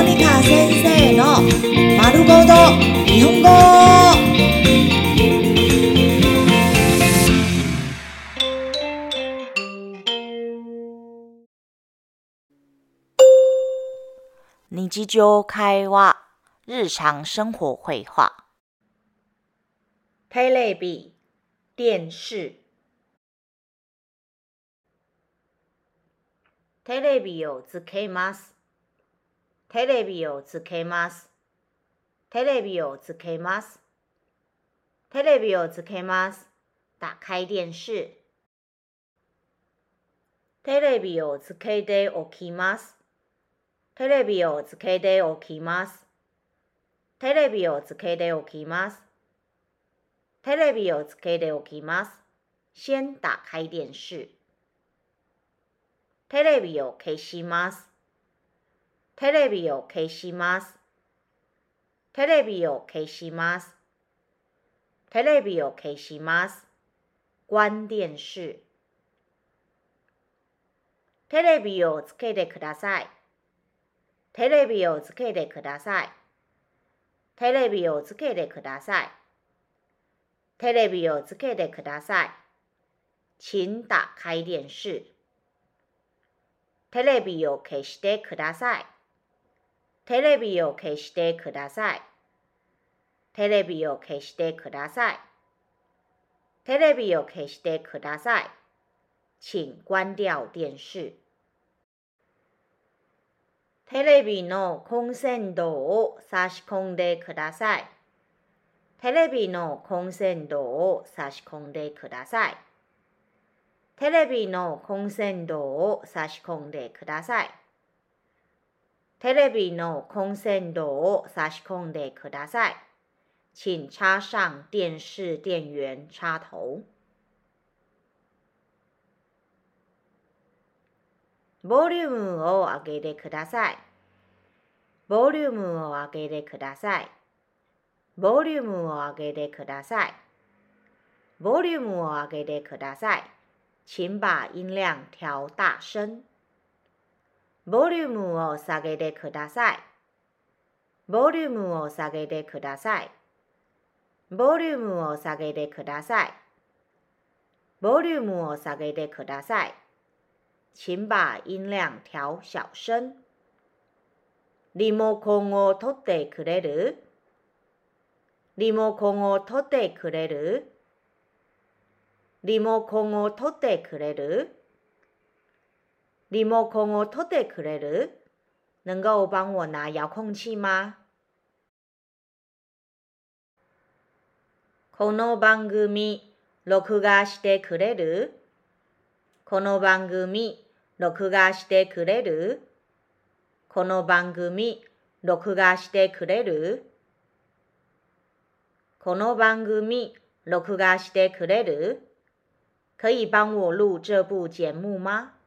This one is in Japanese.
モニカ先生の丸ごと日本語。日常会話、日常生活会話。テレビ、電視。テレビをつけます。テレビをつけます。テレビをつけます。テレビをつけます。打開電視。テレビをつけておきます。テレビをつけておきます。テレビをつけておきます。テレビをつけておきます。先打開電視。テレビを消します。テレビを消します。テレビを消します。テレビを消します。关電視。テレビをつけてください。テレビをつけてください。テレビをつけてください。テレビをつけてください。请打開電視。テレビを消してください。テレビを消してください。テレビを消してください。テレビを消してください。请关掉電視。テレビのコンセントを差し込んでください。テレビのコンセントを差し込んでください。テレビのコンセントを差し込んでください。テレビのコンセントを差し込んでください。请插上電視電源插頭。ボリュームを上げてください。ボリュームを上げてください。ボリュームを上げてください。ボリュームを上げてください。请把音量调大声。ボリュームを下げてください。ボリュームを下げてください。ボリュームを下げてください。ボリュームを下げてください。请把音量調小声。リモコンを取ってくれる？リモコンを取ってくれる？リモコンを取ってくれる？リモコンを取ってくれる能够帮我拿遥控器吗この番組、録画してくれるこの番組、録画してくれるこの番組、録画してくれるこの番組、録画してくれる可以帮我录这部节目吗